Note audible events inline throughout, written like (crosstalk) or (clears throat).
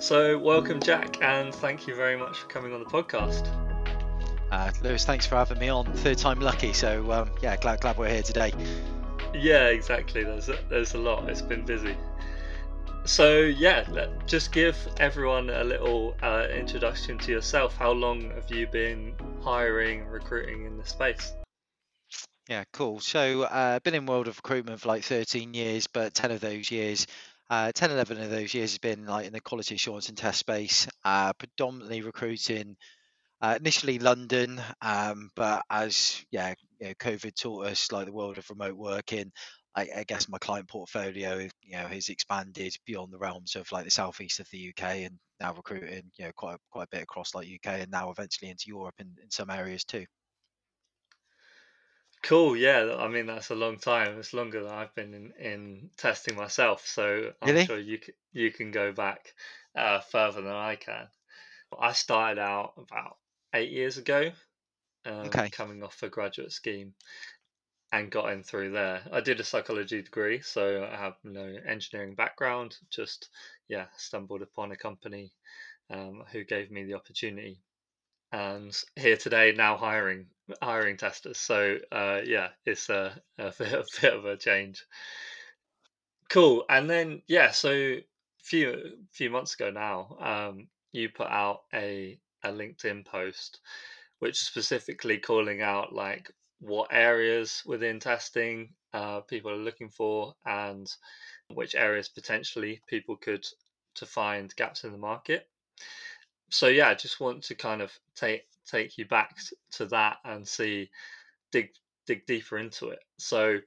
So, welcome, Jack, and thank you very much for coming on the podcast. Uh, Lewis, thanks for having me on. Third time lucky, so um, yeah, glad glad we're here today. Yeah, exactly. There's a, there's a lot. It's been busy. So yeah, let, just give everyone a little uh, introduction to yourself. How long have you been hiring, recruiting in the space? Yeah, cool. So uh, been in world of recruitment for like 13 years, but 10 of those years uh, 10, 11 of those years has been like in the quality assurance and test space, uh, predominantly recruiting uh, initially London, um, but as yeah, you know, COVID taught us like the world of remote working, I, I, guess my client portfolio, you know, has expanded beyond the realms of like the southeast of the UK and now recruiting, you know, quite quite a bit across like UK and now eventually into Europe in, in some areas too. Cool. Yeah. I mean, that's a long time. It's longer than I've been in, in testing myself. So I'm Really? sure you can, you can go back uh, further than I can. I started out about eight years ago, um, Okay. coming off a graduate scheme and got in through there. I did a psychology degree, so I have no engineering background. Just, yeah, stumbled upon a company um, who gave me the opportunity and here today now hiring hiring testers. So uh, yeah, it's a, (laughs) a, bit, a bit of a change. Cool. And then yeah, so few few months ago now, um, you put out a a LinkedIn post, which specifically calling out like what areas within testing uh, people are looking for and which areas potentially people could to find gaps in the market so yeah, I just want to kind of take take you back to that and see dig dig deeper into it. So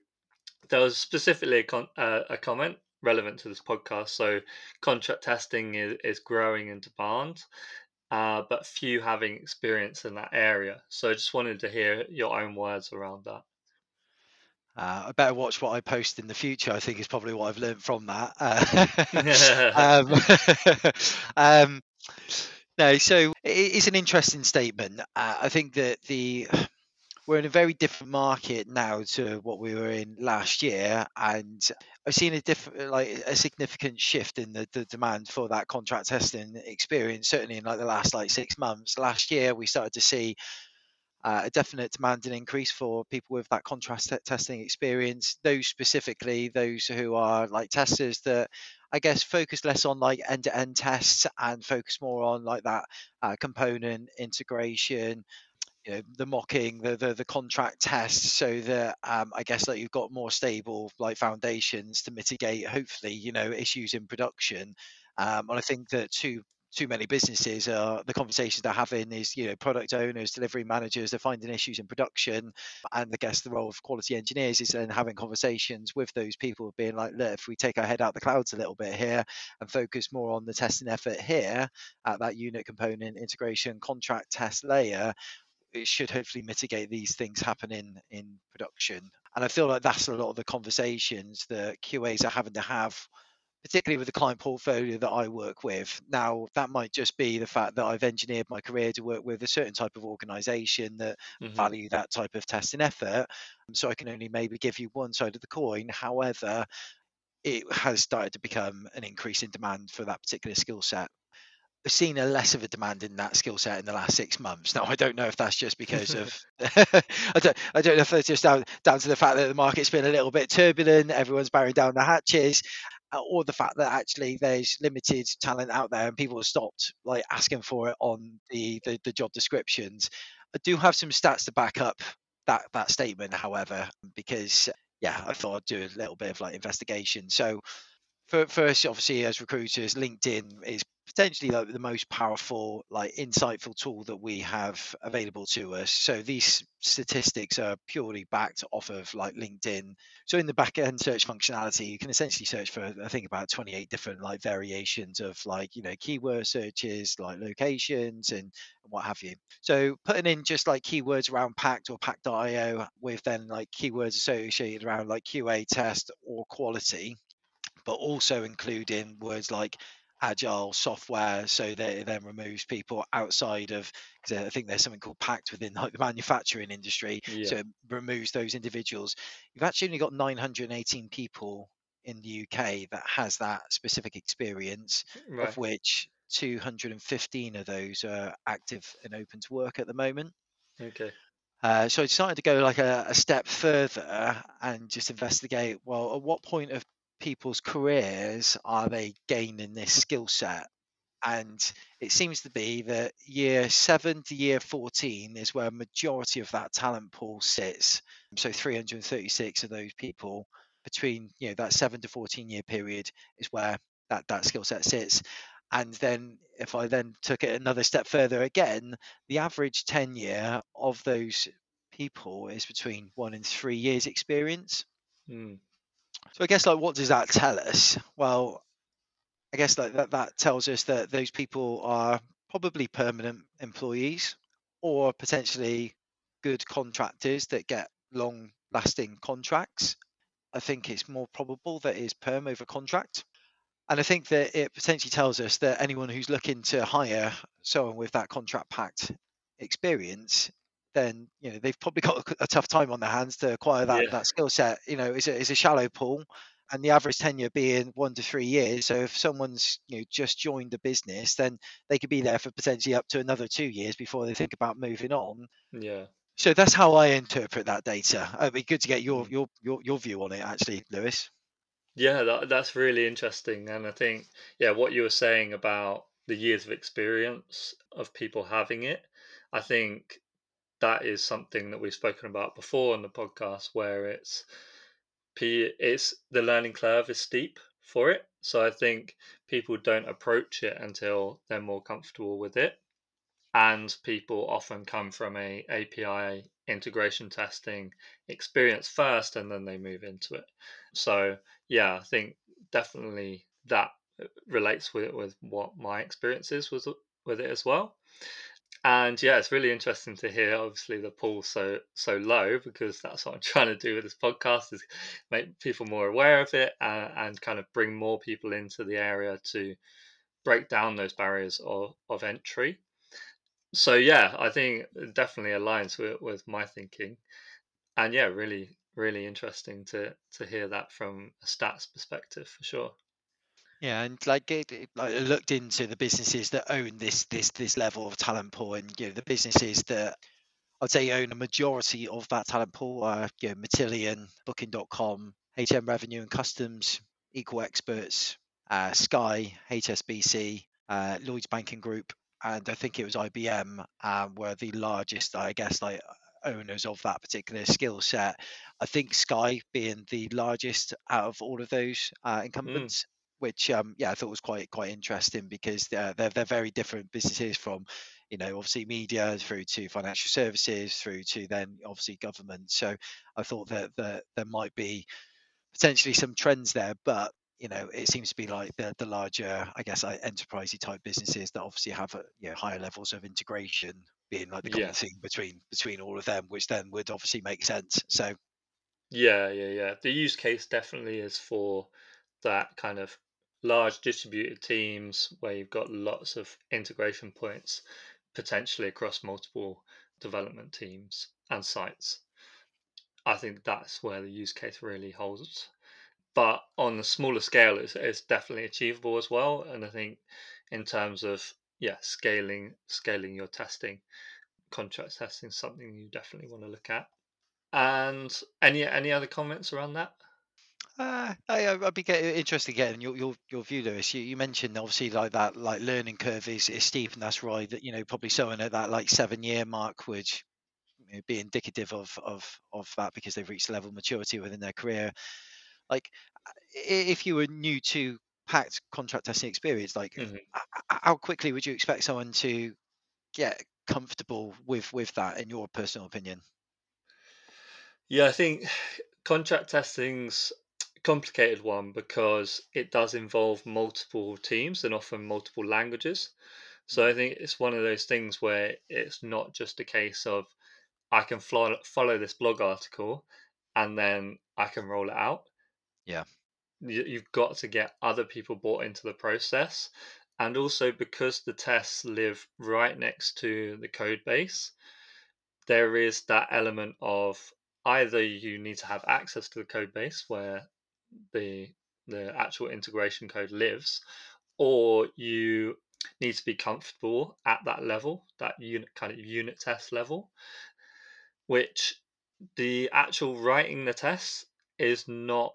there was specifically a, con- uh, a comment relevant to this podcast. So contract testing is, is growing in demand, uh, but few having experience in that area. So I just wanted to hear your own words around that. Uh, I better watch what I post in the future. I think is probably what I've learned from that. Uh, (laughs) (laughs) um, (laughs) um, no, so it's an interesting statement. Uh, I think that the (sighs) we're in a very different market now to what we were in last year, and I've seen a different, like a significant shift in the, the demand for that contract testing experience. Certainly in like the last like six months. Last year, we started to see uh, a definite demand and increase for people with that contrast t- testing experience. Those specifically, those who are like testers that I guess focus less on like end-to-end tests and focus more on like that uh, component integration, you know, the mocking, the the, the contract tests, so that um, I guess that you've got more stable like foundations to mitigate hopefully you know issues in production. Um, and I think that two too many businesses are the conversations they're having is you know product owners delivery managers they're finding issues in production. And i guess the role of quality engineers is then having conversations with those people being like look if we take our head out the clouds a little bit here and focus more on the testing effort here at that unit component integration contract test layer it should hopefully mitigate these things happening in production. And i feel like that's a lot of the conversations that qas are having to have particularly with the client portfolio that I work with. Now, that might just be the fact that I've engineered my career to work with a certain type of organization that mm-hmm. value that type of testing effort. So I can only maybe give you one side of the coin. However, it has started to become an increase in demand for that particular skill set. I've seen a less of a demand in that skill set in the last six months. Now, I don't know if that's just because of, (laughs) (laughs) I, don't, I don't know if it's just down, down to the fact that the market's been a little bit turbulent, everyone's barring down the hatches, Uh, or the fact that actually there's limited talent out there and people have stopped like asking for it on the, the, the job descriptions. I do have some stats to back up that that statement, however, because yeah, I thought I'd do a little bit of like investigation. So first, obviously, as recruiters, LinkedIn is potentially like the most powerful, like insightful tool that we have available to us. So these statistics are purely backed off of like LinkedIn. So in the back end search functionality, you can essentially search for I think about 28 different like variations of like you know keyword searches, like locations and, and what have you. So putting in just like keywords around Pact or Pact.io with then like keywords associated around like QA test or quality but also including words like agile software so that it then removes people outside of because I think there's something called Pact within like the manufacturing industry. Yeah. So it removes those individuals. You've actually only got 918 people in the UK that has that specific experience, right. of which 215 of those are active and open to work at the moment. Okay. Uh, so I decided to go like a, a, step further and just investigate. Well, at what point of people's careers are they gaining this skill set? And it seems to be that year seven to year 14 is where majority of that talent pool sits. So 336 of those people between you know that seven to 14 year period is where that that skill set sits and then if i then took it another step further again the average tenure of those people is between one and three years experience mm. So i guess like what does that tell us well i guess like that, that tells us that those people are probably permanent employees or potentially good contractors that get long lasting contracts I think it's more probable that is perm over contract. And I think that it potentially tells us that anyone who's looking to hire someone with that contract Pact experience, then you know they've probably got a, tough time on their hands to acquire that, yeah. that skill set. You know, it's a, it's a shallow pool, and the average tenure being one to three years. So if someone's you know just joined the business, then they could be there for potentially up to another two years before they think about moving on. Yeah. So that's how I interpret that data. It'd be good to get your your your, your view on it, actually, Lewis. Yeah, that, that's really interesting, and I think yeah, what you were saying about the years of experience of people having it, I think that is something that we've spoken about before on the podcast, where it's p it's the learning curve is steep for it. So I think people don't approach it until they're more comfortable with it and people often come from a API integration testing experience first and then they move into it. So yeah, I think definitely that relates with with what my experience is with with it as well. And yeah, it's really interesting to hear obviously the pool so so low because that's what I'm (laughs) trying to do with this podcast is make people more aware of it and, and kind of bring more people into the area to break down those barriers of, of entry so yeah, I think it definitely aligns with, with my thinking, and yeah, really, really interesting to to hear that from a stats perspective for sure. Yeah, and like, it, it, like I looked into the businesses that own this this this level of talent pool, and you know the businesses that I'd say own a majority of that talent pool are you know Matillion, Booking.com, HM Revenue and Customs, Equal Experts, uh, Sky, HSBC, uh, Lloyd's Banking Group, and I think it was IBM um, were the largest, I guess, like owners of that particular skill set. I think Sky being the largest out of all of those uh, mm. incumbents. Which, um, yeah, I thought was quite quite interesting because they're, they're they're very different businesses from, you know, obviously media through to financial services through to then obviously government. So I thought that, that there might be potentially some trends there, but you know, it seems to be like the the larger, I guess, enterprisey type businesses that obviously have a, you know, higher levels of integration being like the common yeah. thing between between all of them, which then would obviously make sense. So, yeah, yeah, yeah. The use case definitely is for that kind of large distributed teams where you've got lots of integration points potentially across multiple development teams and sites. I think that's where the use case really holds but on the smaller scale, it's, it's definitely achievable as well. And I think in terms of yeah, scaling scaling your testing, contract testing is something you definitely want to look at. And any any other comments around that? Uh, I, would be getting, interested getting your, your your view, Lewis. You, you mentioned obviously like that like learning curve is, is steep, and that's right. That you know probably someone at that like seven year mark would you know, be indicative of of of that because they've reached level maturity within their career like if you were new to Pact contract testing experience like mm-hmm. how quickly would you expect someone to get comfortable with with that in your personal opinion yeah i think (sighs) contract testing's complicated one because it does involve multiple teams and often multiple languages so i think it's one of those things where it's not just a case of i can follow, follow this blog article and then i can roll it out yeah. You've got to get other people bought into the process. And also because the tests live right next to the code base, there is that element of either you need to have access to the code base where the the actual integration code lives, or you need to be comfortable at that level, that unit kind of unit test level, which the actual writing the tests is not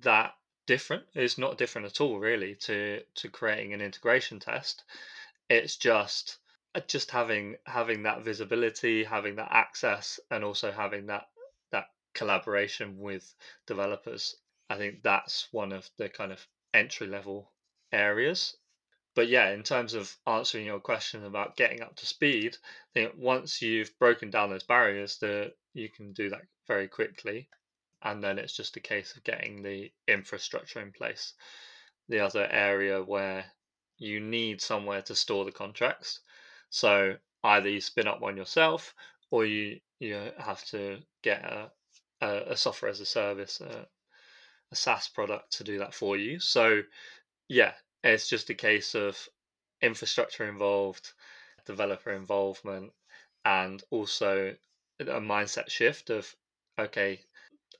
that different. It's not different at all, really, to to creating an integration test. It's just uh, just having having that visibility, having that access, and also having that that collaboration with developers. I think that's one of the kind of entry level areas. But yeah, in terms of answering your question about getting up to speed, I think once you've broken down those barriers, that you can do that very quickly and then it's just a case of getting the infrastructure in place. The other area where you need somewhere to store the contracts. So either you spin up one yourself, or you you have to get a a, a software as a service, a, a SaaS product to do that for you. So yeah, it's just a case of infrastructure involved, developer involvement, and also a mindset shift of okay,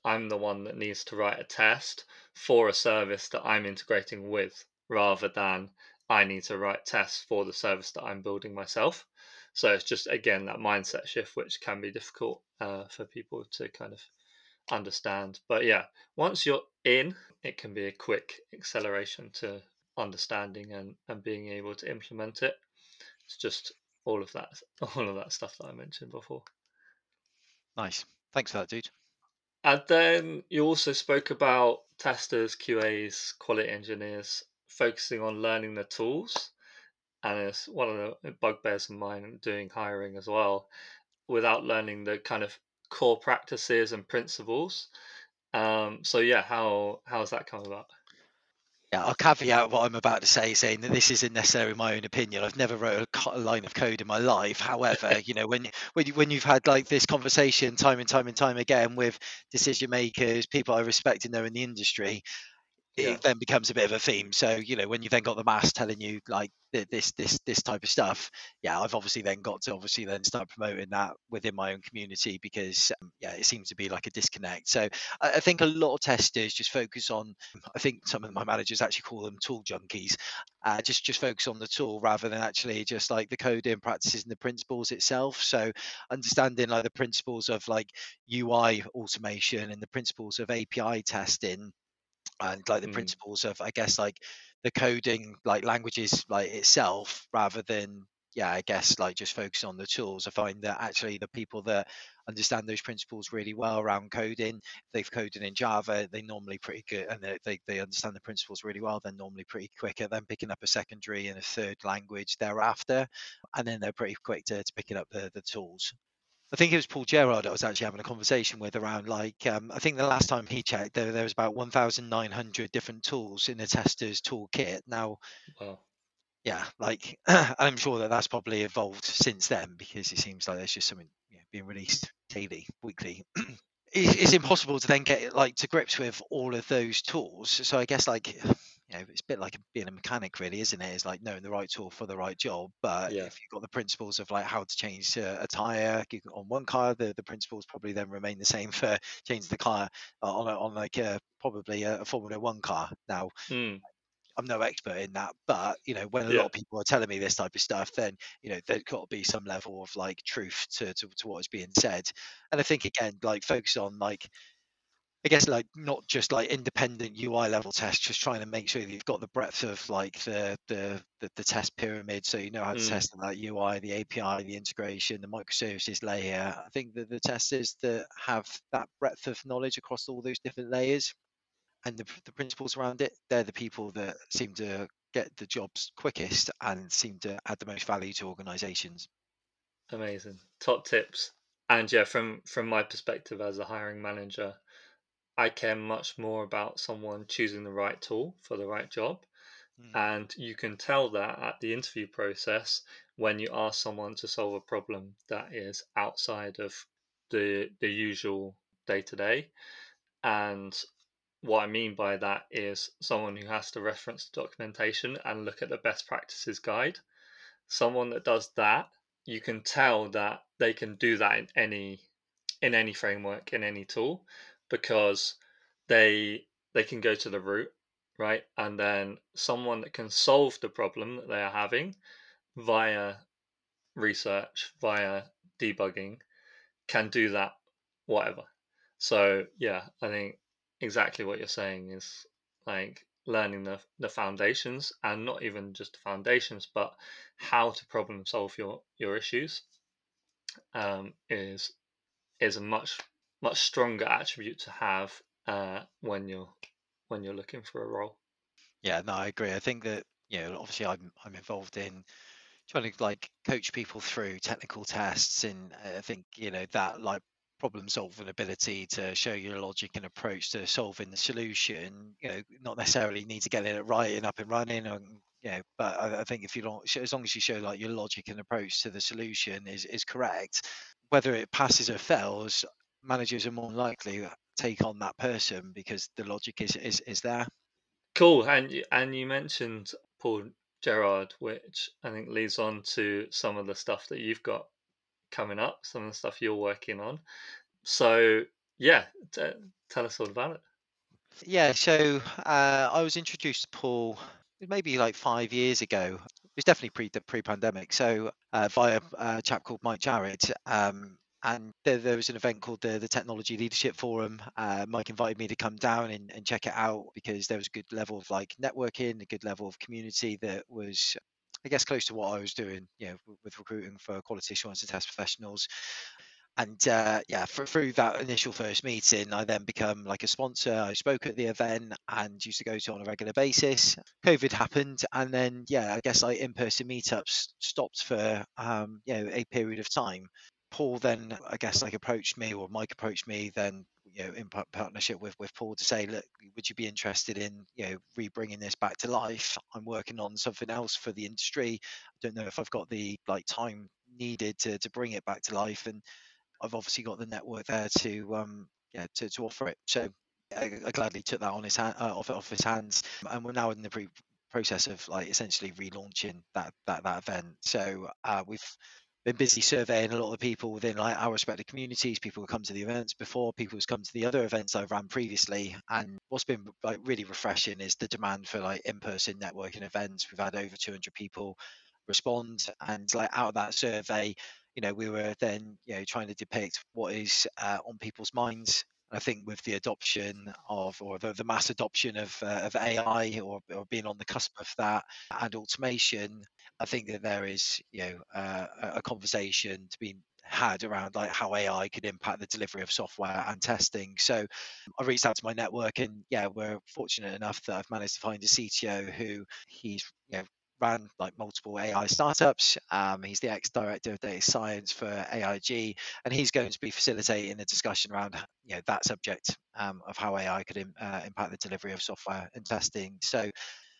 I'm the one that needs to write a test for a service that I'm integrating with rather than I need to write tests for the service that I'm building myself. So it's just, again, that mindset shift, which can be difficult uh, for people to kind of understand. But yeah, once you're in, it can be a quick acceleration to understanding and, and being able to implement it. It's just all of that, (laughs) all of that stuff that I mentioned before. Nice. Thanks for that, dude. And then you also spoke about testers, QAs, quality engineers focusing on learning the tools. And it's one of the bugbears of mine doing hiring as well, without learning the kind of core practices and principles. Um, so yeah, how how has that come about? Yeah, I'll caveat what I'm about to say, saying that this isn't necessarily my own opinion. I've never wrote a, a line of code in my life. However, (laughs) you know, when when you, when you've had like this conversation time and time and time again with decision makers, people I respect and know in the industry, it yeah. then becomes a bit of a theme. So you know, when you then got the mass telling you like this this this type of stuff, yeah, I've obviously then got to obviously then start promoting that within my own community because um, yeah, it seems to be like a disconnect. So I, I, think a lot of testers just focus on. I think some of my managers actually call them tool junkies. Uh, just just focus on the tool rather than actually just like the coding practices and the principles itself. So understanding like the principles of like UI automation and the principles of API testing and like the mm. principles of i guess like the coding like languages like itself rather than yeah i guess like just focus on the tools i find that actually the people that understand those principles really well around coding they've coded in java they're normally pretty good and they, they, they understand the principles really well they're normally pretty quick at then picking up a secondary and a third language thereafter and then they're pretty quick to, to picking up the, the tools I think it was Paul Gerrard I was actually having a conversation with around like um, I think the last time he checked there there was about 1,900 different tools in the tester's toolkit. Now, wow. yeah, like (clears throat) I'm sure that that's probably evolved since then because it seems like there's just something you know, being released daily, weekly. (clears throat) it's impossible to then get like to grips with all of those tools. So I guess like you know, it's a bit like being a mechanic, really, isn't it? It's like knowing the right tool for the right job. But yeah. if you've got the principles of like how to change a, a tire on one car, the, the principles probably then remain the same (laughs) for changing the car on a, on like a, probably a, Formula One car. Now, mm. I'm no expert in that, but you know, when a yeah. lot of people are telling me this type of stuff, then you know, there's got to be some level of like truth to, to, to what is being said. And I think again, like focus on like I guess like not just like independent UI level tests, just trying to make sure that you've got the breadth of like the the the, the test pyramid, so you know how to mm. test that UI, the API, the integration, the microservices layer. I think that the testers that have that breadth of knowledge across all those different layers and the, the principles around it, they're the people that seem to get the jobs quickest and seem to add the most value to organizations. Amazing. Top tips. And yeah, from from my perspective as a hiring manager, I care much more about someone choosing the right tool for the right job. Mm. And you can tell that at the interview process when you ask someone to solve a problem that is outside of the the usual day to day. And what I mean by that is someone who has to reference the documentation and look at the best practices guide. Someone that does that, you can tell that they can do that in any in any framework in any tool because they they can go to the root right? And then someone that can solve the problem that they are having via research, via debugging, can do that whatever. So yeah, I think exactly what you're saying is like learning the the foundations and not even just the foundations, but how to problem solve your your issues um, is is a much much stronger attribute to have uh, when you're when you're looking for a role. Yeah, no, I agree. I think that you know, obviously, I'm I'm involved in trying to like coach people through technical tests, and I think you know that like problem solving ability to show your logic and approach to solving the solution. You know, not necessarily need to get it right and up and running, and you know, but I, I think if you don't, as long as you show like your logic and approach to the solution is is correct, whether it passes or fails, managers are more likely to take on that person because the logic is is, is there. Cool, and you, and you mentioned Paul Gerrard, which I think leads on to some of the stuff that you've got coming up, some of the stuff you're working on. So yeah, t- tell us all about it. Yeah, so uh, I was introduced to Paul maybe like five years ago. It was definitely pre pre pandemic. So uh, via a chap called Mike Jarrett, um, and there, there, was an event called the, the Technology Leadership Forum. Uh, Mike invited me to come down and, and check it out because there was a good level of like networking, a good level of community that was, I guess, close to what I was doing, you know, with, with recruiting for quality assurance and test professionals. And uh, yeah, for, through that initial first meeting, I then become like a sponsor. I spoke at the event and used to go to on a regular basis. COVID happened, and then yeah, I guess like in-person meetups stopped for um, you know a period of time. Paul then, I guess, like approached me, or Mike approached me, then you know, in partnership with with Paul to say, look, would you be interested in you know re-bringing this back to life? I'm working on something else for the industry. I don't know if I've got the like time needed to to bring it back to life, and I've obviously got the network there to um yeah to, to offer it. So I, I gladly took that on his hand, uh, off off his hands, and we're now in the pre- process of like essentially relaunching that that that event. So uh, we've been busy surveying a lot of people within like our respective communities, people who come to the events before, people who's come to the other events I've ran previously. And what's been like really refreshing is the demand for like in-person networking events. We've had over 200 people respond, and like out of that survey, you know, we were then you know trying to depict what is uh, on people's minds I think with the adoption of, or the, the mass adoption of, uh, of AI or, or being on the cusp of that and automation, I think that there is, you know, uh, a conversation to be had around like how AI could impact the delivery of software and testing. So I reached out to my network and yeah, we're fortunate enough that I've managed to find a CTO who he's, you know, ran like multiple AI startups. Um, he's the ex-director of data science for AIG, and he's going to be facilitating a discussion around you know that subject um, of how AI could Im- uh, impact the delivery of software and testing. So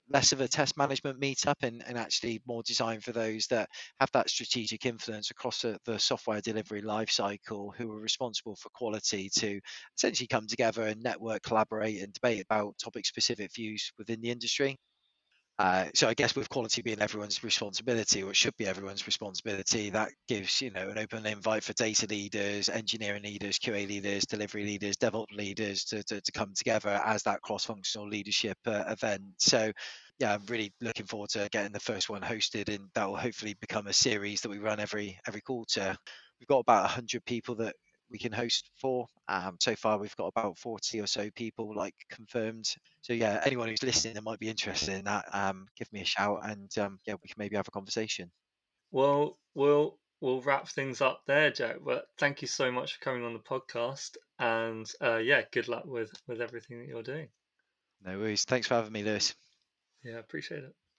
less of a test management meetup and, and actually more designed for those that have that strategic influence across the, the software delivery lifecycle who are responsible for quality to essentially come together and network collaborate and debate about topic specific views within the industry uh, so I guess with quality being everyone's responsibility, or it should be everyone's responsibility, that gives you know an open invite for data leaders, engineering leaders, QA leaders, delivery leaders, DevOps leaders to, to, to come together as that cross-functional leadership uh, event. So yeah, I'm really looking forward to getting the first one hosted, and that will hopefully become a series that we run every every quarter. We've got about 100 people that we can host for. Um, so far, we've got about 40 or so people like confirmed. So yeah, anyone who's listening that might be interested in that, um, give me a shout, and um, yeah, we can maybe have a conversation. Well, we'll we'll wrap things up there, Jack. But thank you so much for coming on the podcast, and uh, yeah, good luck with with everything that you're doing. No worries. Thanks for having me, Lewis. Yeah, appreciate it.